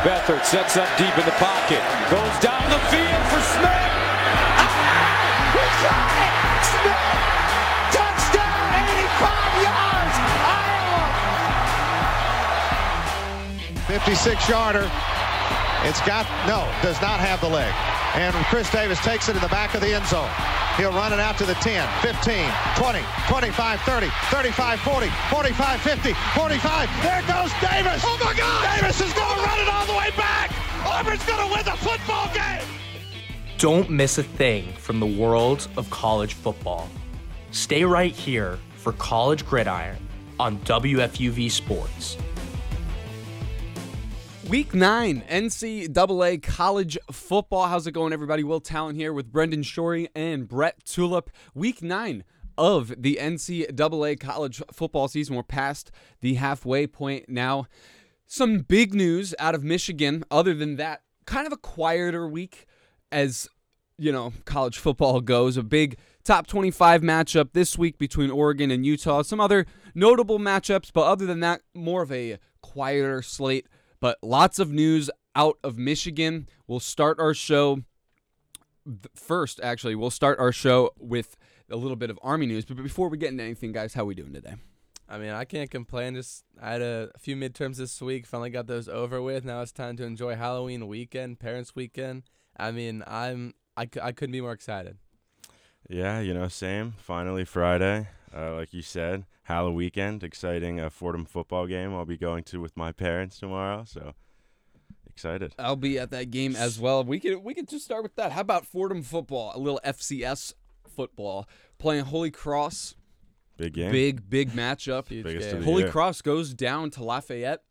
Beathard sets up deep in the pocket. Goes down the field for Smith. Ah! He it! Smith! Touchdown! 85 yards! Iowa! 56 yarder. It's got, no, does not have the leg. And Chris Davis takes it in the back of the end zone. He'll run it out to the 10, 15, 20, 25, 30, 35, 40, 45, 50, 45. There goes Davis. Oh my God! Davis is going to run it all the way back. Auburn's going to win the football game. Don't miss a thing from the world of college football. Stay right here for College Gridiron on WFUV Sports. Week nine, NCAA college football. How's it going, everybody? Will Tallant here with Brendan Shorey and Brett Tulip. Week nine of the NCAA college football season. We're past the halfway point now. Some big news out of Michigan. Other than that, kind of a quieter week as you know college football goes. A big top 25 matchup this week between Oregon and Utah. Some other notable matchups, but other than that, more of a quieter slate but lots of news out of Michigan. We'll start our show first, actually. We'll start our show with a little bit of Army news. But before we get into anything, guys, how we doing today? I mean, I can't complain. Just I had a, a few midterms this week. Finally got those over with. Now it's time to enjoy Halloween weekend, Parents Weekend. I mean, I'm I, I couldn't be more excited. Yeah, you know, same. Finally Friday, uh, like you said, Halloween weekend. Exciting uh, Fordham football game. I'll be going to with my parents tomorrow. So excited. I'll be at that game as well. We could we could just start with that. How about Fordham football? A little FCS football playing Holy Cross. Big game. Big big matchup. Biggest of Holy year. Cross goes down to Lafayette.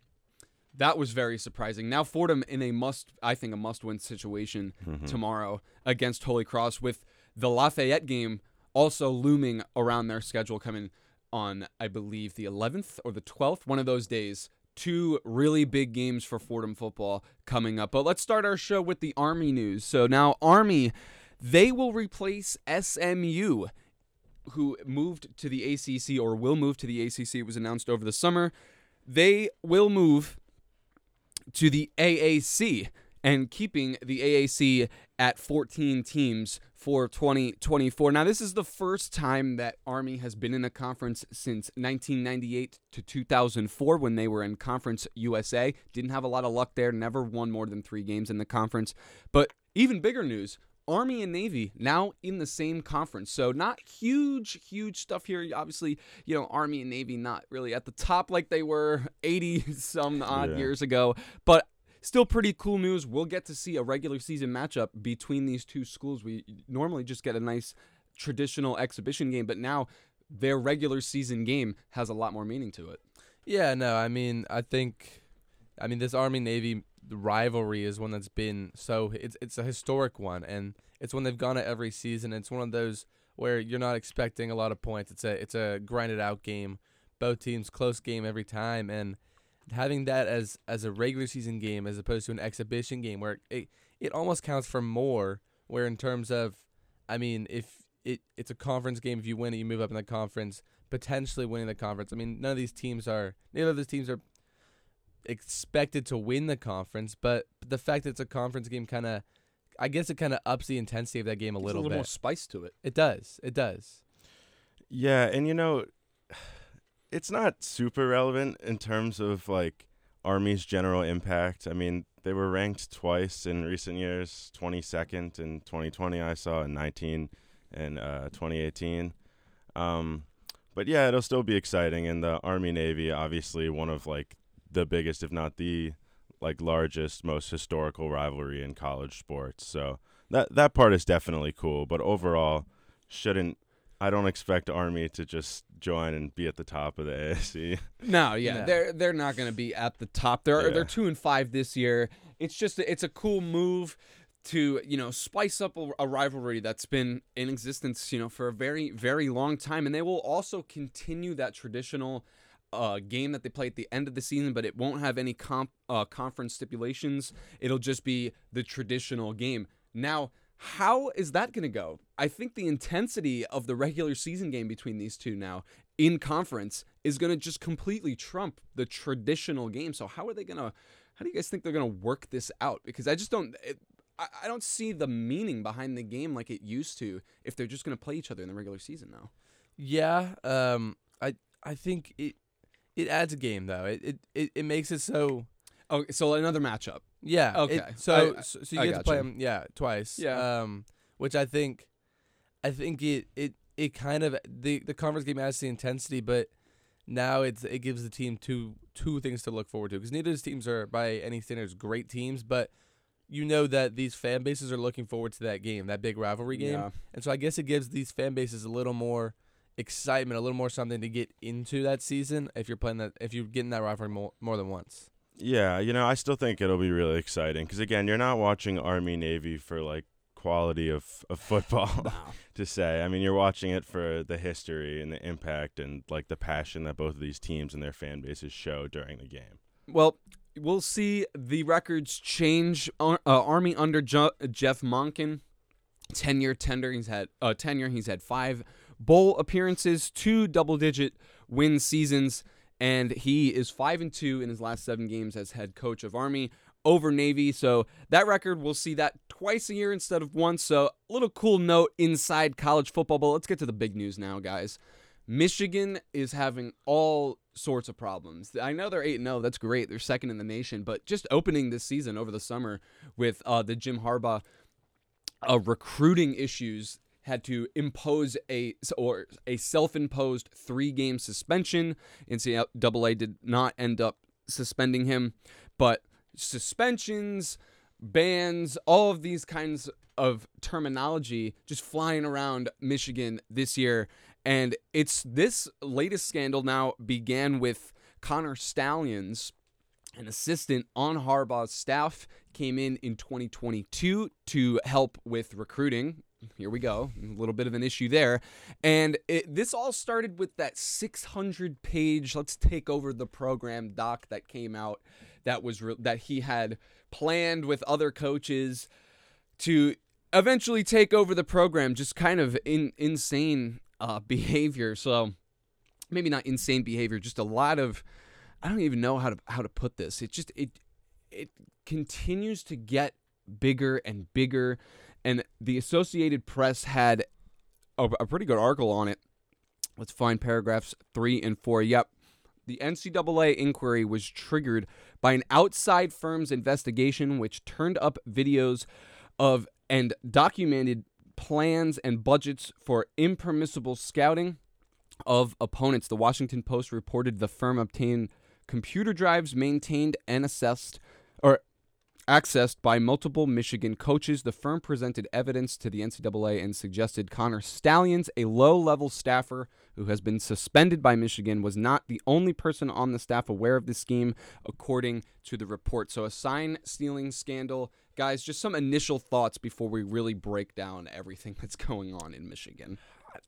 That was very surprising. Now Fordham in a must, I think, a must-win situation Mm-hmm. tomorrow against Holy Cross, with the Lafayette game also looming around their schedule coming on, I believe, the 11th or the 12th, one of those days. Two really big games for Fordham football coming up. But let's start our show with the Army news. So now Army, they will replace SMU who moved to the ACC or will move to the ACC. It was announced over the summer. They will move to the AAC and keeping the AAC at 14 teams for 2024. Now, this is the first time that Army has been in a conference since 1998 to 2004 when they were in Conference USA. Didn't have a lot of luck there, never won more than three games in the conference. But even bigger news Army and Navy now in the same conference. So not huge, huge stuff here. Obviously, you know, Army and Navy not really at the top like they were 80 some odd Yeah. years ago, but still pretty cool news. We'll get to see a regular season matchup between these two schools. We normally just get a nice traditional exhibition game, but now their regular season game has a lot more meaning to it. Yeah, no, I mean, I think, I mean, this Army Navy rivalry is one that's been so it's it's a historic one, and it's one they've gone at every season. It's one of those where you're not expecting a lot of points. It's a it's a grinded out game, both teams close game every time, and having that as as a regular season game as opposed to an exhibition game where it it almost counts for more. Where in terms of, I mean, if it it's a conference game, if you win it, you move up in the conference potentially winning the conference. I mean, none of these teams are neither of these teams are expected to win the conference, but the fact that it's a conference game kind of I guess it kind of ups the intensity of that game a There's little, a little bit. more spice to it. it does. It does. Yeah, and you know, it's not super relevant in terms of like Army's general impact. I mean, they were ranked twice in recent years 22nd in 2020, I saw, in 19 in uh, 2018. Um, but yeah, it'll still be exciting. And the Army Navy, obviously, one of like the biggest, if not the like largest, most historical rivalry in college sports. So that that part is definitely cool. But overall, shouldn't I don't expect Army to just join and be at the top of the ASC. No, yeah, No. they're they're not going to be at the top. They're Yeah. they're two and five this year. It's just it's a cool move to you know spice up a, a rivalry that's been in existence you know for a very very long time, and they will also continue that traditional. Uh, game that they play at the end of the season, but it won't have any comp, uh, conference stipulations. It'll just be the traditional game. Now, how is that going to go? I think the intensity of the regular season game between these two now in conference is going to just completely trump the traditional game. So how are they going to how do you guys think they're going to work this out? Because I just don't. It, I, don't see the meaning behind the game like it used to if they're just going to play each other in the regular season now. Yeah, um, I I think it it adds a game though. It it, it, it makes it so. Oh, so another matchup. Yeah. it- Okay. so, I- so so you I get to play them yeah twice. Yeah. Um, which I think, I think it it it kind of the the conference game adds the intensity, but now it's it gives the team two two things to look forward to because neither of these teams are by any standards great teams, but you know that these fan bases are looking forward to that game, that big rivalry game, Yeah. and so I guess it gives these fan bases a little more excitement, a little more something to get into that season if you're playing that if you're getting that rivalry more, more than once. Yeah, you know, I still think it'll be really exciting because again, you're not watching Army Navy for like quality of, of football to say. I mean, you're watching it for the history and the impact and like the passion that both of these teams and their fan bases show during the game. Well, we'll see the records change. Ar- Uh, Army under Ju- Jeff Monken, ten year tender. He's had uh, tenure. He's had five bowl appearances, two double digit win seasons, and he is five and two in his last seven games as head coach of Army over Navy. So that record, we'll see that twice a year instead of once. So a little cool note inside college football. But let's get to the big news now, guys. Michigan is having all sorts of problems. I know they're 8 0. That's great. They're second in the nation. But just opening this season over the summer with uh, the Jim Harbaugh uh, recruiting issues had to impose a or a self-imposed three-game suspension. NCAA did not end up suspending him, but suspensions, bans, all of these kinds of terminology just flying around Michigan this year. And it's this latest scandal now began with Connor Stalions an assistant on Harbaugh's staff came in in 2022 to help with recruiting. Here we go, a little bit of an issue there, and it, this all started with that 600 page "Let's take over the program" doc that came out that was re- that he had planned with other coaches to eventually take over the program. Just kind of in, insane uh, behavior. So maybe not insane behavior, just a lot of I don't even know how to how to put this. It just it it continues to get bigger and bigger, and the Associated Press had a, a pretty good article on it. Let's find paragraphs three and four. Yep. The NCAA inquiry was triggered by an outside firm's investigation, which turned up videos of and documented plans and budgets for impermissible scouting of opponents. The Washington Post reported the firm obtained computer drives maintained and assessed accessed by multiple Michigan coaches. The firm presented evidence to the NCAA and suggested Connor Stalions, a low level staffer who has been suspended by Michigan, was not the only person on the staff aware of the scheme, according to the report. So, a sign stealing scandal. Guys, just some initial thoughts before we really break down everything that's going on in Michigan.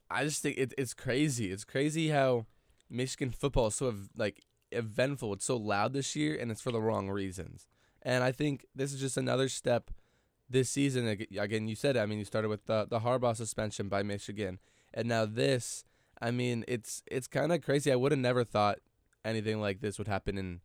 I just think it, it's crazy. It's crazy how Michigan football is so like eventful. It's so loud this year, and it's for the wrong reasons. And I think this is just another step this season. Again, you said it. I mean, you started with the the Harbaugh suspension by Michigan, and now this. I mean, it's it's kind of crazy. I would have never thought anything like this would happen in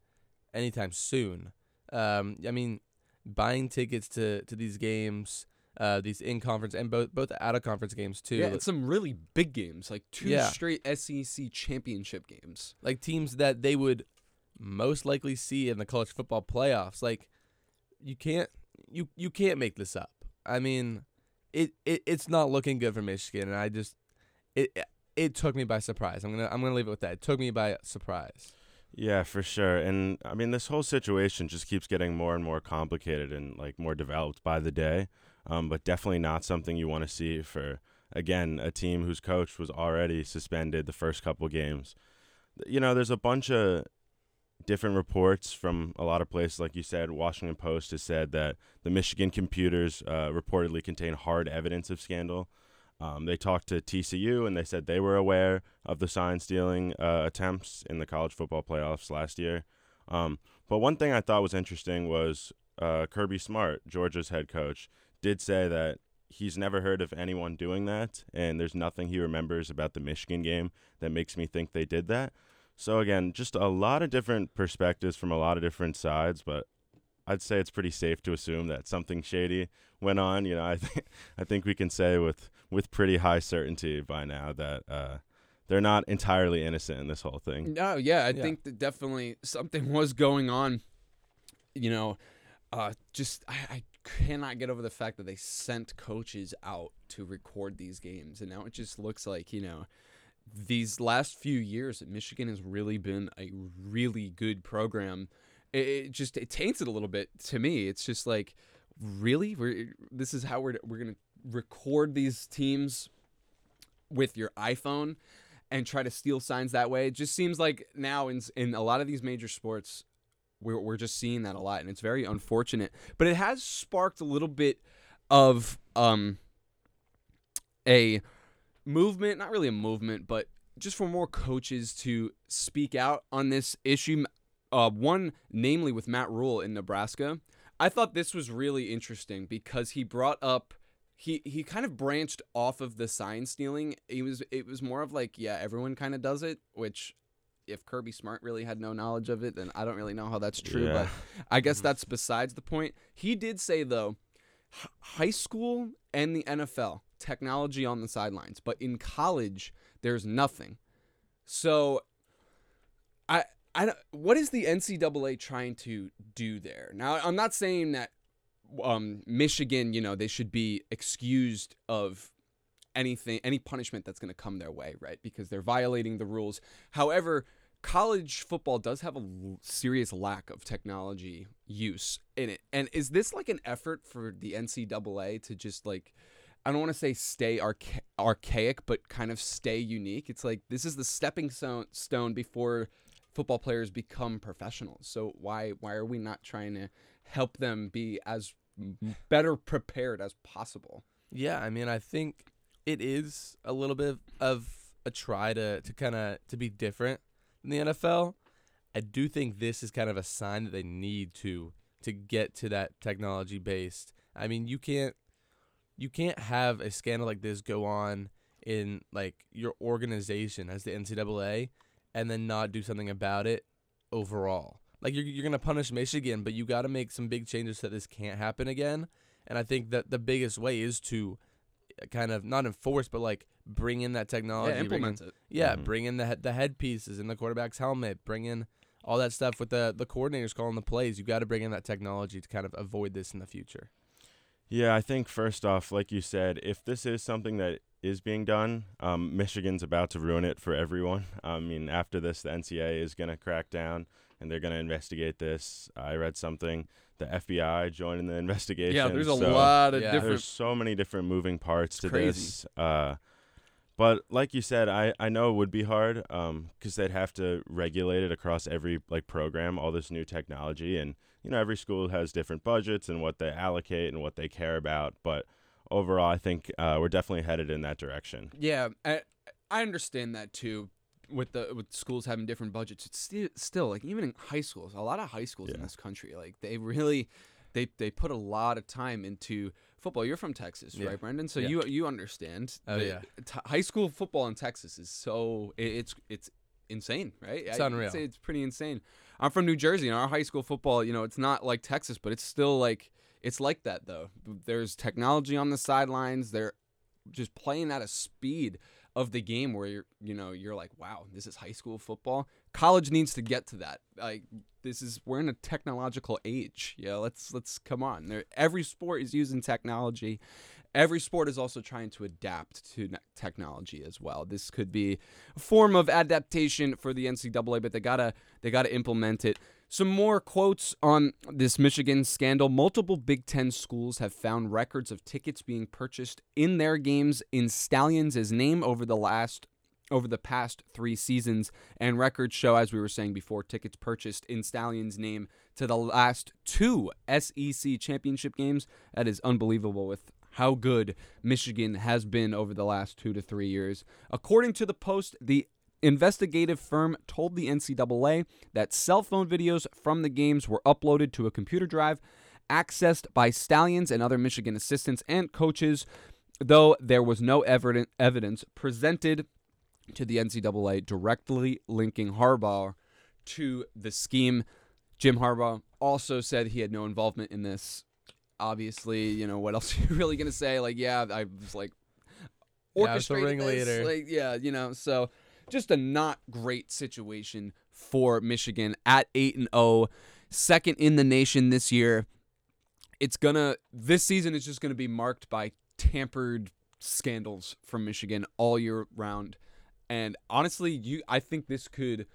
anytime soon. Um, I mean, buying tickets to to these games. Uh, these in conference and both both out of conference games too. Yeah, and some really big games, like two Yeah. straight SEC championship games. like teams that they would most likely see in the college football playoffs. Like you can't you you can't make this up. I mean, it, it it's not looking good for Michigan, and I just it it took me by surprise. I'm gonna I'm gonna leave it with that. It took me by surprise. Yeah, for sure. And I mean, this whole situation just keeps getting more and more complicated and like more developed by the day. Um, but definitely not something you want to see for again a team whose coach was already suspended the first couple games. You know, there's a bunch of different reports from a lot of places. Like you said, Washington Post has said that the Michigan computers uh, reportedly contain hard evidence of scandal. Um, they talked to TCU and they said they were aware of the sign stealing uh, attempts in the college football playoffs last year. Um, but one thing I thought was interesting was uh, Kirby Smart, Georgia's head coach, did say that he's never heard of anyone doing that, and there's nothing he remembers about the Michigan game that makes me think they did that. So again, just a lot of different perspectives from a lot of different sides, but I'd say it's pretty safe to assume that something shady went on. You know, I think I think we can say with with pretty high certainty by now that uh, they're not entirely innocent in this whole thing. No, yeah, I Yeah. think that definitely something was going on. You know, uh, just I, I cannot get over the fact that they sent coaches out to record these games, and now it just looks like you know these last few years Michigan has really been a really good program. It, it just it taints it a little bit to me. It's just like really we're this is how we're we're gonna record these teams with your iPhone and try to steal signs that way. It just seems like now in in a lot of these major sports, we're we're just seeing that a lot, and it's very unfortunate. But it has sparked a little bit of um a movement, not really a movement, but just for more coaches to speak out on this issue. Uh, one, namely with Matt Rhule in Nebraska. I thought this was really interesting because he brought up he he kind of branched off of the sign stealing. He was it was more of like yeah, everyone kind of does it, which if Kirby Smart really had no knowledge of it, then I don't really know how that's true, Yeah. but I guess that's besides the point. He did say though, high school and the NFL, technology on the sidelines, but in college there's nothing. So I I what is the NCAA trying to do there? Now I'm not saying that um, Michigan, you know, they should be excused of anything, any punishment that's going to come their way, right? Because they're violating the rules. However, college football does have a serious lack of technology use in it. And is this like an effort for the NCAA to just like, I don't want to say stay archa- archaic, but kind of stay unique? It's like this is the stepping stone stone before football players become professionals. So why why are we not trying to help them be as better prepared as possible? Yeah, I mean, I think it is a little bit of a try to to kind of to be different than the NFL. I do think this is kind of a sign that they need to to get to that technology based. I mean, you can't you can't have a scandal like this go on in like your organization as the NCAA and then not do something about it overall. Like you're you're gonna punish Michigan, but you got to make some big changes so that this can't happen again. And I think that the biggest way is to uh, kind of not enforce, but like bring in that technology, yeah, bring in- implement it. yeah, Mhm. bring in the head, the headpieces in the quarterback's helmet, bring in all that stuff with the the coordinators calling the plays. You got to bring in that technology to kind of avoid this in the future. Yeah, I think first off, like you said, if this is something that is being done, um, Michigan's about to ruin it for everyone. I mean, after this, the NCAA is going to crack down and they're going to investigate this. I read something, the FBI joining the investigation. Yeah, there's a so lot of Yeah. different. There's so many different moving parts to crazy. this. Uh, but like you said, I, I know it would be hard because they'd have to regulate it across every like program, all this new technology, and you know every school has different budgets and what they allocate and what they care about. But overall, I think uh, we're definitely headed in that direction. Yeah, I, I understand that too. With the with schools having different budgets, it's still still like even in high schools, a lot of high schools in this country, like they really, they they put a lot of time into football. You're from Texas, Yeah. right, Brendan? So Yeah. you you understand. Oh, yeah. t- high school football in Texas is so it, it's it's insane, right? It's I- I'd unreal. say it's pretty insane. I'm from New Jersey, and our high school football, you know, it's not like Texas, but it's still like it's like that though. There's technology on the sidelines. They're just playing at a speed of the game where you're you know you're like wow this is high school football. College needs to get to that. Like this is we're in a technological age yeah let's let's come on. There every sport is using technology every sport is also trying to adapt to technology as well this could be a form of adaptation for the ncaa but they gotta they gotta implement it some more quotes on this Michigan scandal. Multiple Big Ten schools have found records of tickets being purchased in their games in Stalions' name over the last over the past three seasons, and records show, as we were saying before, tickets purchased in Stalions' name to the last two SEC championship games. That is unbelievable with how good Michigan has been over the last two to three years. According to the Post, the investigative firm told the NCAA that cell phone videos from the games were uploaded to a computer drive accessed by Stalions and other Michigan assistants and coaches, though there was no evidence presented to the NCAA directly linking Harbaugh to the scheme. Jim Harbaugh also said he had no involvement in this. Obviously, you know what else are you really gonna say? Like, yeah, I was like Yeah, the this. ringleader. Like, yeah, you know, so just a not great situation for Michigan at eight and oh, second in the nation this year. It's gonna this season is just gonna be marked by tampered scandals from Michigan all year round. And honestly, you I think this could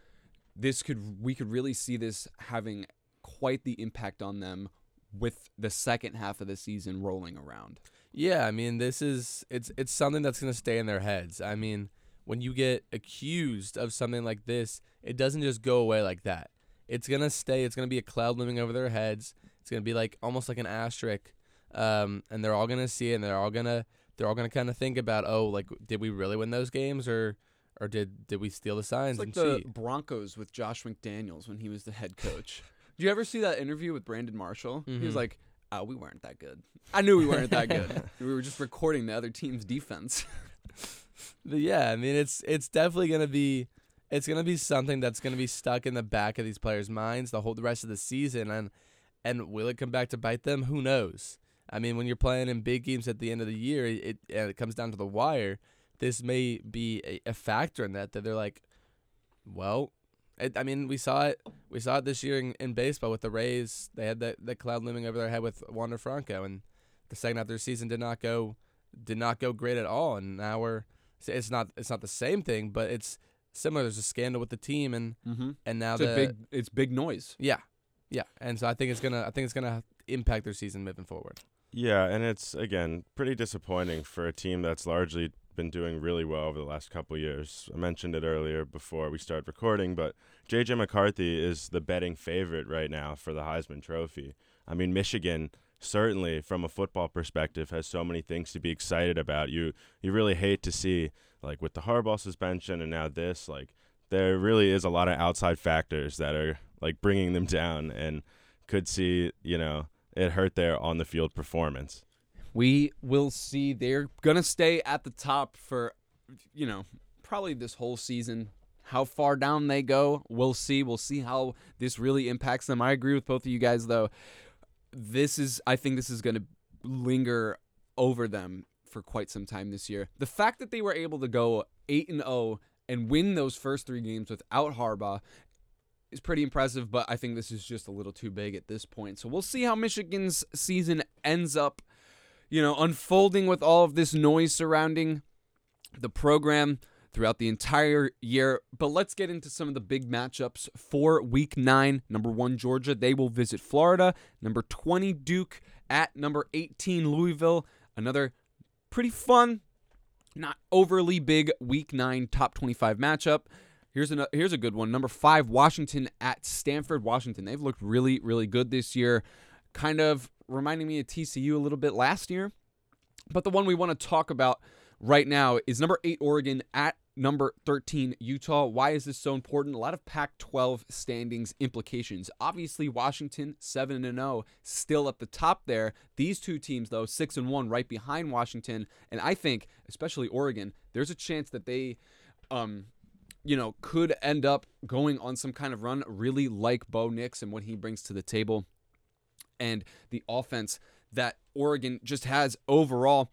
this could we could really see this having quite the impact on them with the second half of the season rolling around. Yeah, I mean, this is it's it's something that's gonna stay in their heads. I mean, when you get accused of something like this, it doesn't just go away like that. It's gonna stay. It's gonna be a cloud looming over their heads. It's gonna be like almost like an asterisk, um, and they're all gonna see it. and They're all gonna they're all gonna kind of think about, oh, like did we really win those games, or or did did we steal the signs It's like and the cheat? Broncos with Josh McDaniels when he was the head coach. Did you ever see that interview with Brandon Marshall? He was Mhm. like, "Oh, we weren't that good. I knew we weren't that good. we were just recording the other team's defense." But yeah, I mean, it's it's definitely gonna be it's gonna be something that's gonna be stuck in the back of these players' minds the whole the rest of the season, and and will it come back to bite them? Who knows? I mean, when you're playing in big games at the end of the year, it and it comes down to the wire. This may be a, a factor in that that they're like, well, it, I mean, we saw it we saw it this year in, in baseball with the Rays. They had that that cloud looming over their head with Wander Franco, and the second half of their season did not go did not go great at all, and now we're it's not it's not the same thing, but it's similar. There's a scandal with the team, and Mm-hmm. and now It's the a big. It's big noise. yeah, yeah, and so I think it's gonna I think it's gonna impact their season moving forward. Yeah, and it's again pretty disappointing for a team that's largely been doing really well over the last couple years. I mentioned it earlier before we started recording, but JJ McCarthy is the betting favorite right now for the Heisman Trophy. I mean, Michigan certainly from a football perspective has so many things to be excited about. You you really hate to see like with the Harbaugh suspension and now this like there really is a lot of outside factors that are like bringing them down and could see, you know, it hurt their on the field performance. We will see. They're gonna stay at the top for, you know, probably this whole season. How far down they go, we'll see. We'll see how this really impacts them. I agree with both of you guys, though. This is, I think, this is gonna linger over them for quite some time this year. The fact that they were able to go eight and zero and win those first three games without Harbaugh is pretty impressive, but I think this is just a little too big at this point. So we'll see how Michigan's season ends up, you know, unfolding with all of this noise surrounding the program throughout the entire year. But let's get into some of the big matchups for week nine. Number one, Georgia. They will visit Florida. Number 20, Duke at number 18, Louisville. Another pretty fun, not overly big week nine top 25 matchup. Here's a here's a good one. Number five, Washington at Stanford. Washington. They've looked really really good this year, kind of reminding me of TCU a little bit last year. But the one we want to talk about right now is number eight, Oregon at number 13, Utah. Why is this so important? A lot of Pac 12 standings implications. Obviously, Washington, 7 and 0, still at the top there. These two teams, though, 6 and 1, right behind Washington. And I think, especially Oregon, there's a chance that they. Um, you know, could end up going on some kind of run, really like Bo Nix and what he brings to the table and the offense that Oregon just has overall.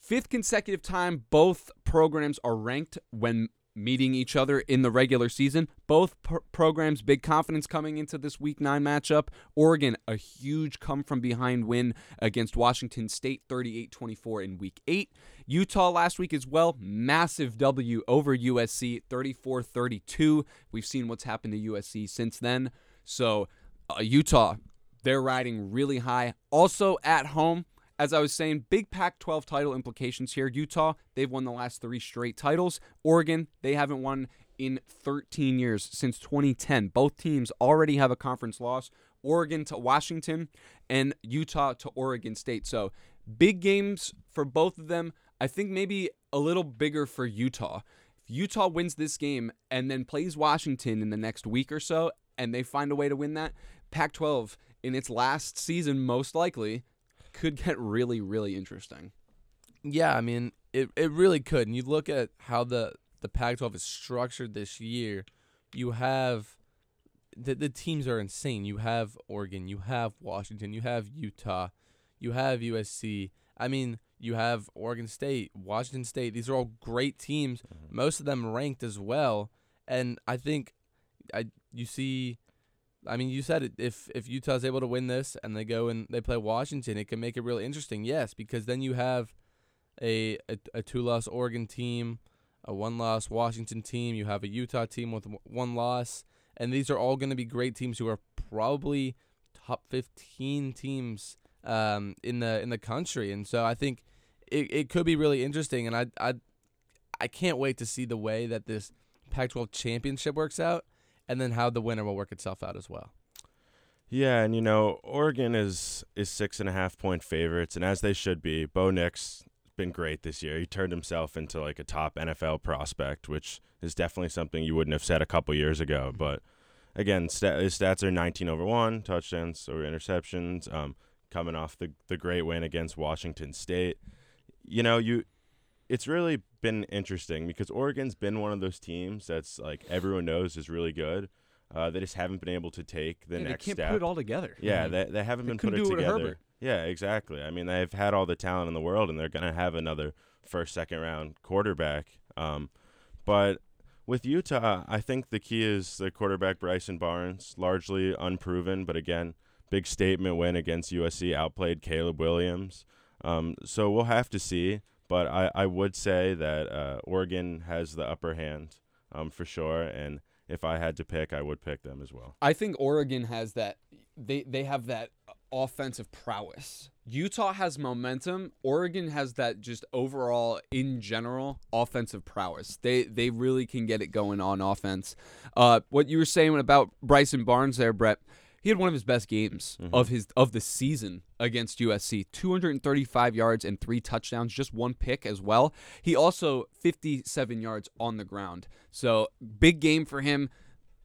Fifth consecutive time, both programs are ranked when meeting each other in the regular season. Both pr- programs, big confidence coming into this week nine matchup. Oregon, a huge come from behind win against Washington State, 38 24 in week eight. Utah last week as well, massive W over USC, 34 32. We've seen what's happened to USC since then. So, uh, Utah, they're riding really high. Also at home, as I was saying, big Pac 12 title implications here. Utah, they've won the last three straight titles. Oregon, they haven't won in 13 years since 2010. Both teams already have a conference loss. Oregon to Washington and Utah to Oregon State. So big games for both of them. I think maybe a little bigger for Utah. If Utah wins this game and then plays Washington in the next week or so, and they find a way to win that, Pac 12 in its last season, most likely, could get really, really interesting. Yeah, I mean, it, it really could. And you look at how the, the Pac 12 is structured this year, you have the the teams are insane. You have Oregon, you have Washington, you have Utah, you have USC. I mean, you have Oregon State, Washington State. These are all great teams. Mm-hmm. Most of them ranked as well. And I think I you see I mean, you said it. If if Utah's able to win this and they go and they play Washington, it can make it really interesting. Yes, because then you have a a, a two loss Oregon team, a one loss Washington team. You have a Utah team with one loss, and these are all going to be great teams who are probably top fifteen teams um, in the in the country. And so I think it, it could be really interesting. And I I I can't wait to see the way that this Pac-12 championship works out and then how the winner will work itself out as well. Yeah, and you know, Oregon is is six and a half point favorites, and as they should be. Bo Nix been great this year. He turned himself into like a top NFL prospect, which is definitely something you wouldn't have said a couple years ago. But again, stat, his stats are 19 over one touchdowns or interceptions. Um, coming off the the great win against Washington State, you know you. It's really been interesting because Oregon's been one of those teams that's like everyone knows is really good. Uh, they just haven't been able to take the Yeah, they next can't step. put it all together. Yeah, they they haven't They been put it together. Yeah, exactly. I mean, they've had all the talent in the world, and they're gonna have another first, second round quarterback. Um, but with Utah, I think the key is the quarterback Bryson Barnes, largely unproven, but again, big statement win against USC, outplayed Caleb Williams. Um, so we'll have to see. But I, I would say that uh, Oregon has the upper hand um, for sure, and if I had to pick, I would pick them as well. I think Oregon has that. They they have that offensive prowess. Utah has momentum. Oregon has that just overall, in general, offensive prowess. They they really can get it going on offense. Uh, what you were saying about Bryson Barnes there, Brett. He had one of his best games mm-hmm. of his of the season against USC. 235 yards and three touchdowns, just one pick as well. He also 57 yards on the ground. So big game for him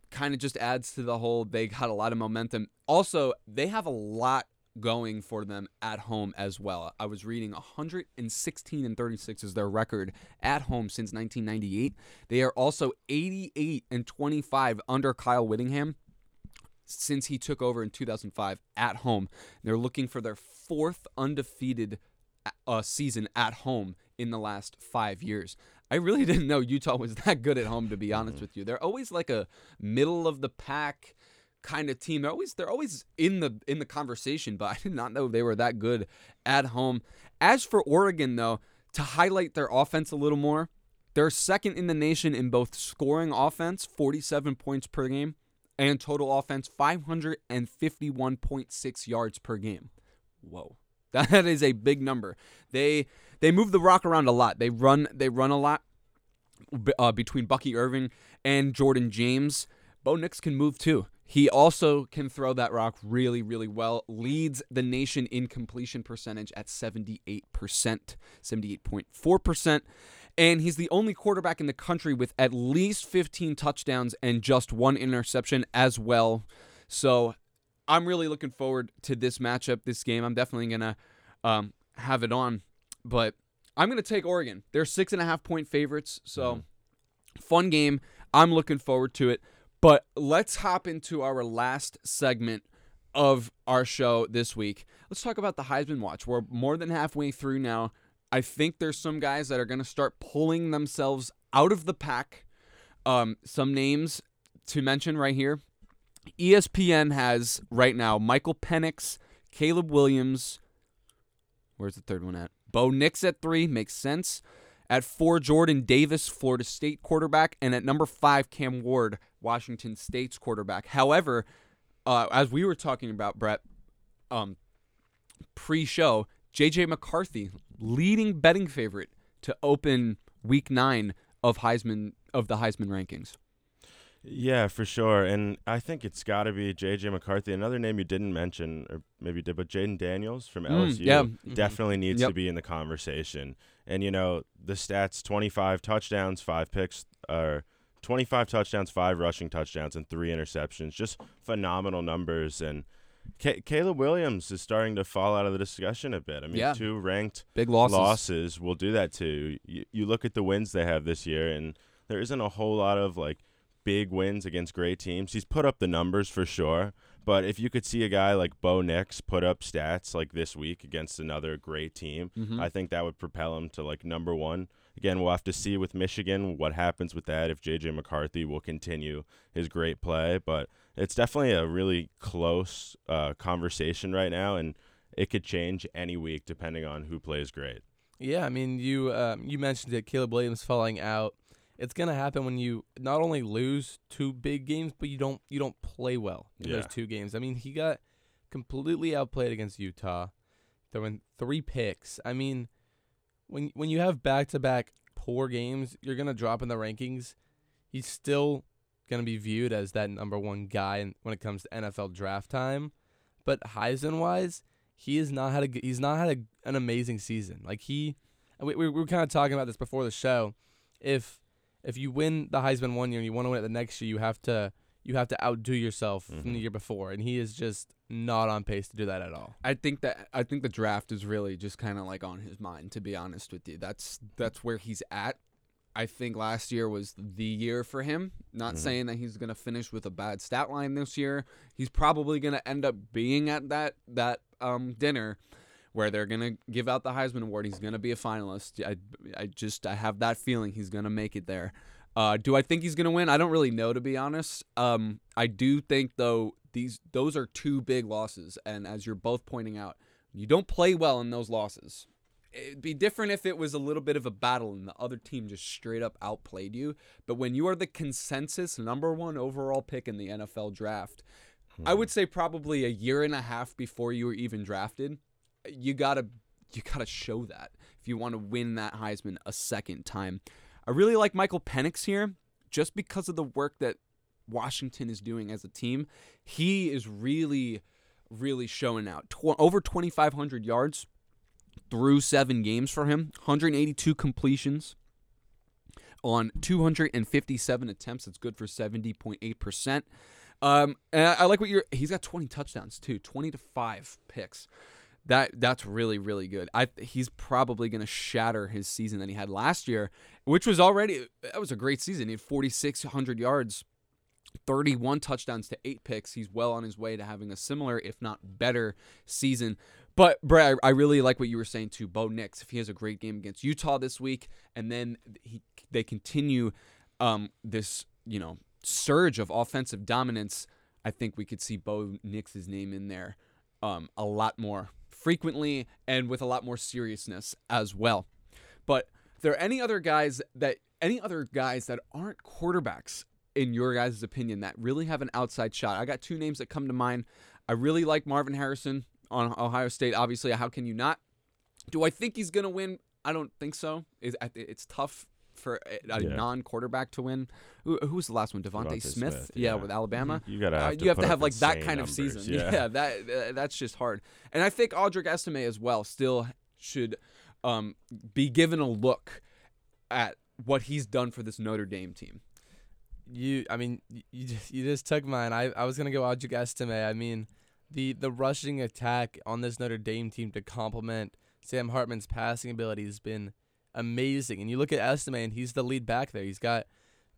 kind of just adds to the whole they got a lot of momentum. Also, they have a lot going for them at home as well. I was reading 116 and 36 is their record at home since 1998. They are also 88 and 25 under Kyle Whittingham since he took over in 2005 at home. They're looking for their fourth undefeated uh, season at home in the last five years. I really didn't know Utah was that good at home, to be honest with you. They're always like a middle of the pack kind of team. They're always they're always in the in the conversation, but I did not know they were that good at home. As for Oregon, though, to highlight their offense a little more, they're second in the nation in both scoring offense, 47 points per game, and total offense, 551.6 yards per game. Whoa. That is a big number. They they move the rock around a lot. They run they run a lot uh, between Bucky Irving and Jordan James. Bo Nix can move too. He also can throw that rock really, really well. Leads the nation in completion percentage at 78%, 78.4%. And he's the only quarterback in the country with at least 15 touchdowns and just one interception as well. So I'm really looking forward to this matchup, this game. I'm definitely going to um, have it on. But I'm going to take Oregon. They're six and a half point favorites. So fun game. I'm looking forward to it. But let's hop into our last segment of our show this week. Let's talk about the Heisman Watch. We're more than halfway through now. I think there's some guys that are going to start pulling themselves out of the pack. Um, some names to mention right here. ESPN has right now Michael Penix, Caleb Williams. Where's the third one at? Bo Nix at three makes sense. At four, Jordan Davis, Florida State quarterback, and at number five, Cam Ward, Washington State's quarterback. However, uh, as we were talking about, Brett, um, pre-show, JJ McCarthy, leading betting favorite to open Week Nine of Heisman of the Heisman rankings. Yeah, for sure. And I think it's got to be J.J. McCarthy. Another name you didn't mention, or maybe you did, but Jayden Daniels from LSU Mm, yeah. Mhm. definitely needs to be in the conversation. And, you know, the stats 25 touchdowns, five picks, or 25 touchdowns, five rushing touchdowns, and three interceptions. Just phenomenal numbers. And Ca Caleb Williams is starting to fall out of the discussion a bit. I mean, Yeah. two ranked Big losses. losses will do that too. You, you look at the wins they have this year, and there isn't a whole lot of like big wins against great teams. He's put up the numbers for sure. But if you could see a guy like Bo Nix put up stats like this week against another great team, Mm-hmm. I think that would propel him to like number one. Again, we'll have to see with Michigan what happens with that if JJ McCarthy will continue his great play. But it's definitely a really close uh, conversation right now, and it could change any week depending on who plays great. Yeah, I mean, you um, you mentioned it. Caleb Williams falling out. It's gonna happen when you not only lose two big games, but you don't you don't play well in Yeah. those two games. I mean, he got completely outplayed against Utah, throwing three picks. I mean, when when you have back to back poor games, you're gonna drop in the rankings. He's still gonna be viewed as that number one guy when it comes to NFL draft time, but Heisman wise, he has not had a he's not had a, an amazing season. Like he, we, we were kind of talking about this before the show. If if you win the Heisman one year and you want to win it the next year, you have to you have to outdo yourself from the year before, and he is just not on pace to do that at all. I think that I think the draft is really just kind of like on his mind. To be honest with you, that's that's where he's at. I think last year was the year for him. Not saying that he's gonna finish with a bad stat line this year. He's probably gonna end up being at that that um, dinner where they're gonna give out the Heisman Award. He's gonna be a finalist. I, I just I have that feeling he's gonna make it there. Uh, do I think he's gonna win? I don't really know to be honest. Um, I do think though these those are two big losses, and as you're both pointing out, you don't play well in those losses. It'd be different if it was a little bit of a battle and the other team just straight up outplayed you. But when you are the consensus number one overall pick in the NFL draft, I would say probably a year and a half before you were even drafted, you gotta you gotta show that if you want to win that Heisman a second time. I really like Michael Penix here, just because of the work that Washington is doing as a team. He is really, really showing out. Tw- over 2,500 yards through seven games for him, 182 completions on 257 attempts. It's good for 70.8%. Um, and I, I like what you're. He's got 20 touchdowns too, 20 to five picks. That that's really really good. I he's probably going to shatter his season that he had last year, which was already that was a great season. He had 4600 yards, 31 touchdowns to 8 picks. He's well on his way to having a similar if not better season. But Brad, I I really like what you were saying too. Bo Nix, if he has a great game against Utah this week, and then he they continue um, this you know surge of offensive dominance, I think we could see Bo Nix's name in there um, a lot more frequently and with a lot more seriousness as well. But there are any other guys that any other guys that aren't quarterbacks in your guys' opinion that really have an outside shot? I got two names that come to mind. I really like Marvin Harrison on Ohio State. Obviously, how can you not? Do I think he's gonna win? I don't think so. It's tough for a a Yeah. non-quarterback to win. Who, who was the last one? DeVonta, DeVonta Smith? Smith, yeah. yeah. with Alabama. You gotta Uh, have to you have to have like that insane kind of season. yeah. that uh, that's just hard. And I think Audric Estime as well still should um, be given a look at what he's done for this Notre Dame team. You, I mean, you just, you just took mine. I, I was gonna go Audric Estime. I mean, the the rushing attack on this Notre Dame team to complement Sam Hartman's passing ability has been amazing. And you look at Estime, and he's the lead back there. He's got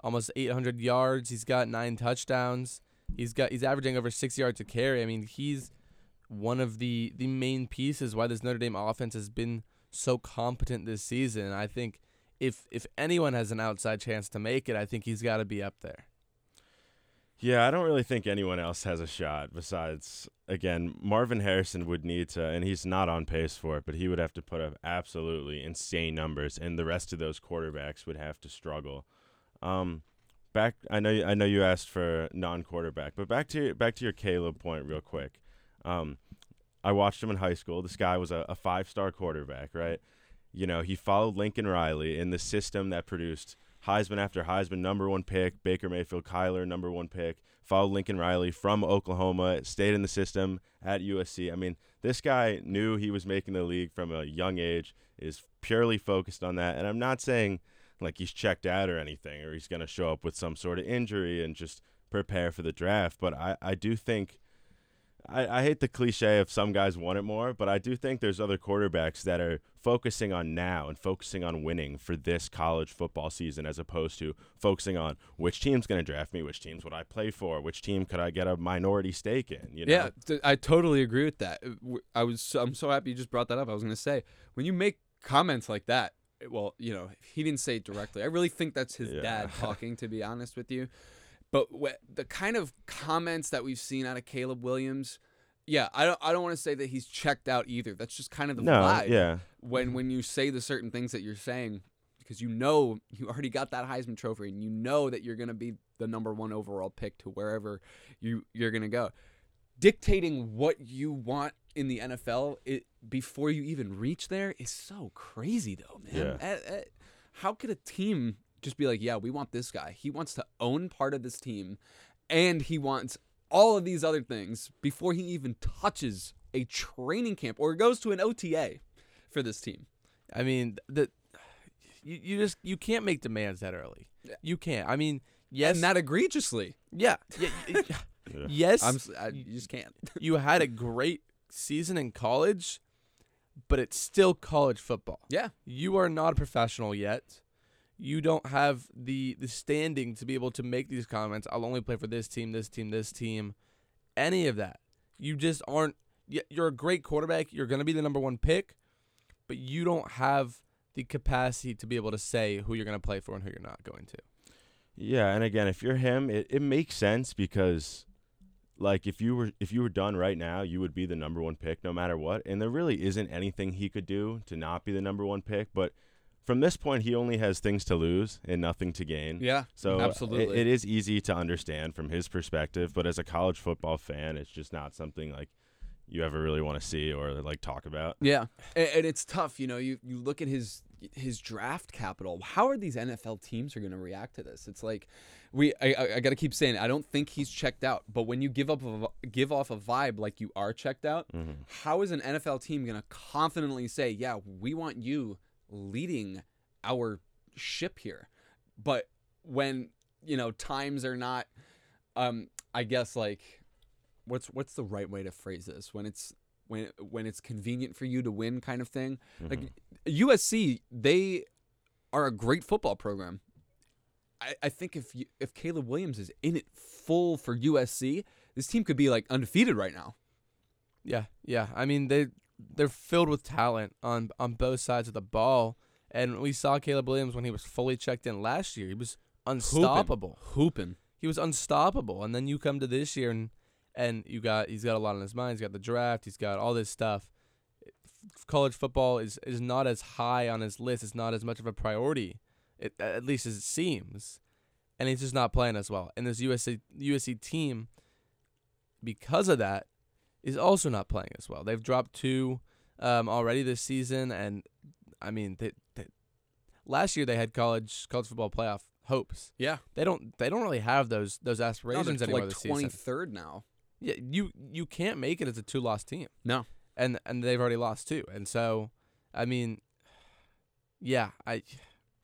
almost 800 yards. He's got nine touchdowns. He's got he's averaging over six yards a carry. I mean, he's one of the the main pieces why this Notre Dame offense has been so competent this season. I think if if anyone has an outside chance to make it, I think he's got to be up there. Yeah, I don't really think anyone else has a shot besides again, Marvin Harrison would need to and he's not on pace for it, but he would have to put up absolutely insane numbers and the rest of those quarterbacks would have to struggle. Um back I know I know you asked for non-quarterback, but back to back to your Caleb point real quick. Um I watched him in high school. This guy was a, a five-star quarterback, right? You know, he followed Lincoln Riley in the system that produced Heisman after Heisman, number one pick, Baker Mayfield, Kyler, number one pick, followed Lincoln Riley from Oklahoma, stayed in the system at USC. I mean, this guy knew he was making the league from a young age, is purely focused on that. And I'm not saying like he's checked out or anything, or he's going to show up with some sort of injury and just prepare for the draft, but I, I do think I, I hate the cliche of some guys want it more, but I do think there's other quarterbacks that are focusing on now and focusing on winning for this college football season as opposed to focusing on which team's going to draft me, which teams would I play for, which team could I get a minority stake in. You know? Yeah, I totally agree with that. I was I'm so happy you just brought that up. I was going to say when you make comments like that, well, you know, he didn't say it directly. I really think that's his Yeah. dad talking to be honest with you. But the kind of comments that we've seen out of Caleb Williams, yeah, I don't I don't want to say that he's checked out either. That's just kind of the No, vibe. yeah. When when you say the certain things that you're saying because you know you already got that Heisman trophy and you know that you're going to be the number 1 overall pick to wherever you you're going to go dictating what you want in the NFL it, before you even reach there is so crazy, though, man. Yeah. Eh, eh, how could a team just be like, yeah, we want this guy? He wants to own part of this team, and he wants all of these other things before he even touches a training camp or goes to an OTA for this team. I mean, the you, you just you can't make demands that early. You can't. I mean, yes, and that egregiously. yeah, yeah, y- yes. I'm, s- I, you just can't. you had a great season in college, but it's still college football. yeah. You are not a professional yet. You don't have the the standing to be able to make these comments. I'll only play for this team, this team, this team. Any of that. You just aren't you're a great quarterback. You're going to be the number 1 pick, but you don't have the capacity to be able to say who you're going to play for and who you're not going to. Yeah, and again, if you're him, it, it makes sense because like if you were if you were done right now, you would be the number one pick no matter what. And there really isn't anything he could do to not be the number one pick. But from this point, he only has things to lose and nothing to gain. Yeah. So absolutely. it, it is easy to understand from his perspective, but as a college football fan, it's just not something like you ever really want to see or like talk about. Yeah, and, it's tough. You know, you you look at his his draft capital. How are these NFL teams are going to react to this? It's like we. I, I, I got to keep saying. I don't think he's checked out. But when you give up a, give off a vibe like you are checked out, mm-hmm. how is an NFL team going to confidently say, "Yeah, we want you leading our ship here"? But when you know times are not, um, I guess like what's what's the right way to phrase this? When it's when when it's convenient for you to win kind of thing? Like usc they are a great football program. I, I think if you, if caleb williams is in it full for usc this team could be like undefeated right now. Yeah, yeah. I mean they they're filled with talent on on both sides of the ball, and we saw Caleb Williams when he was fully checked in last year. He was unstoppable. hooping He was unstoppable. And then you come to this year and and you got he's got a lot on his mind. He's got the draft. He's got all this stuff. College football is is not as high on his list. It's not as much of a priority, it, at least as it seems. And he's just not playing as well. And this USC USC team, because of that, is also not playing as well. They've dropped two um, already this season, and I mean, they, they, last year they had college college football playoff hopes. yeah They don't they don't really have those those aspirations they're anymore like this season. 23rd now Yeah, you you can't make it as a two loss team, no and and they've already lost two, and so I mean, yeah, I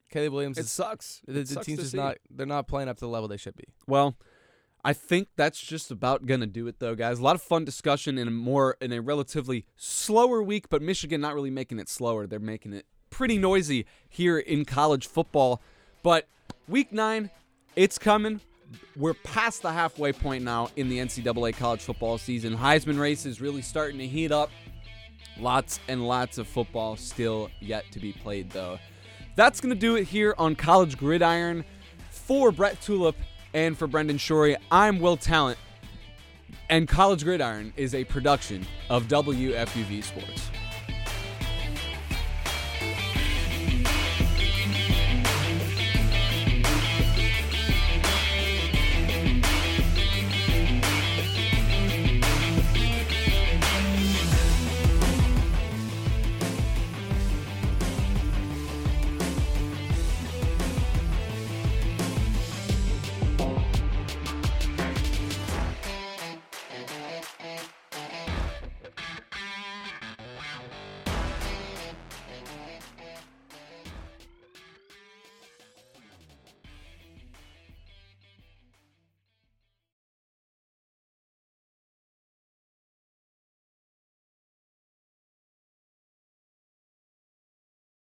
Caleb Williams it is sucks the, It the sucks team's just see. not they're not playing up to the level they should be. Well, I think that's just about gonna do it though, guys. A lot of fun discussion in a more in a relatively slower week, but Michigan not really making it slower. They're making it pretty noisy here in college football. But week nine, it's coming. We're past the halfway point now in the NCAA college football season. Heisman race is really starting to heat up. Lots and lots of football still yet to be played, though. That's going to do it here on College Gridiron. For Brett Tulip and for Brendan Shorey, I'm Will Tallant. And College Gridiron is a production of WFUV Sports.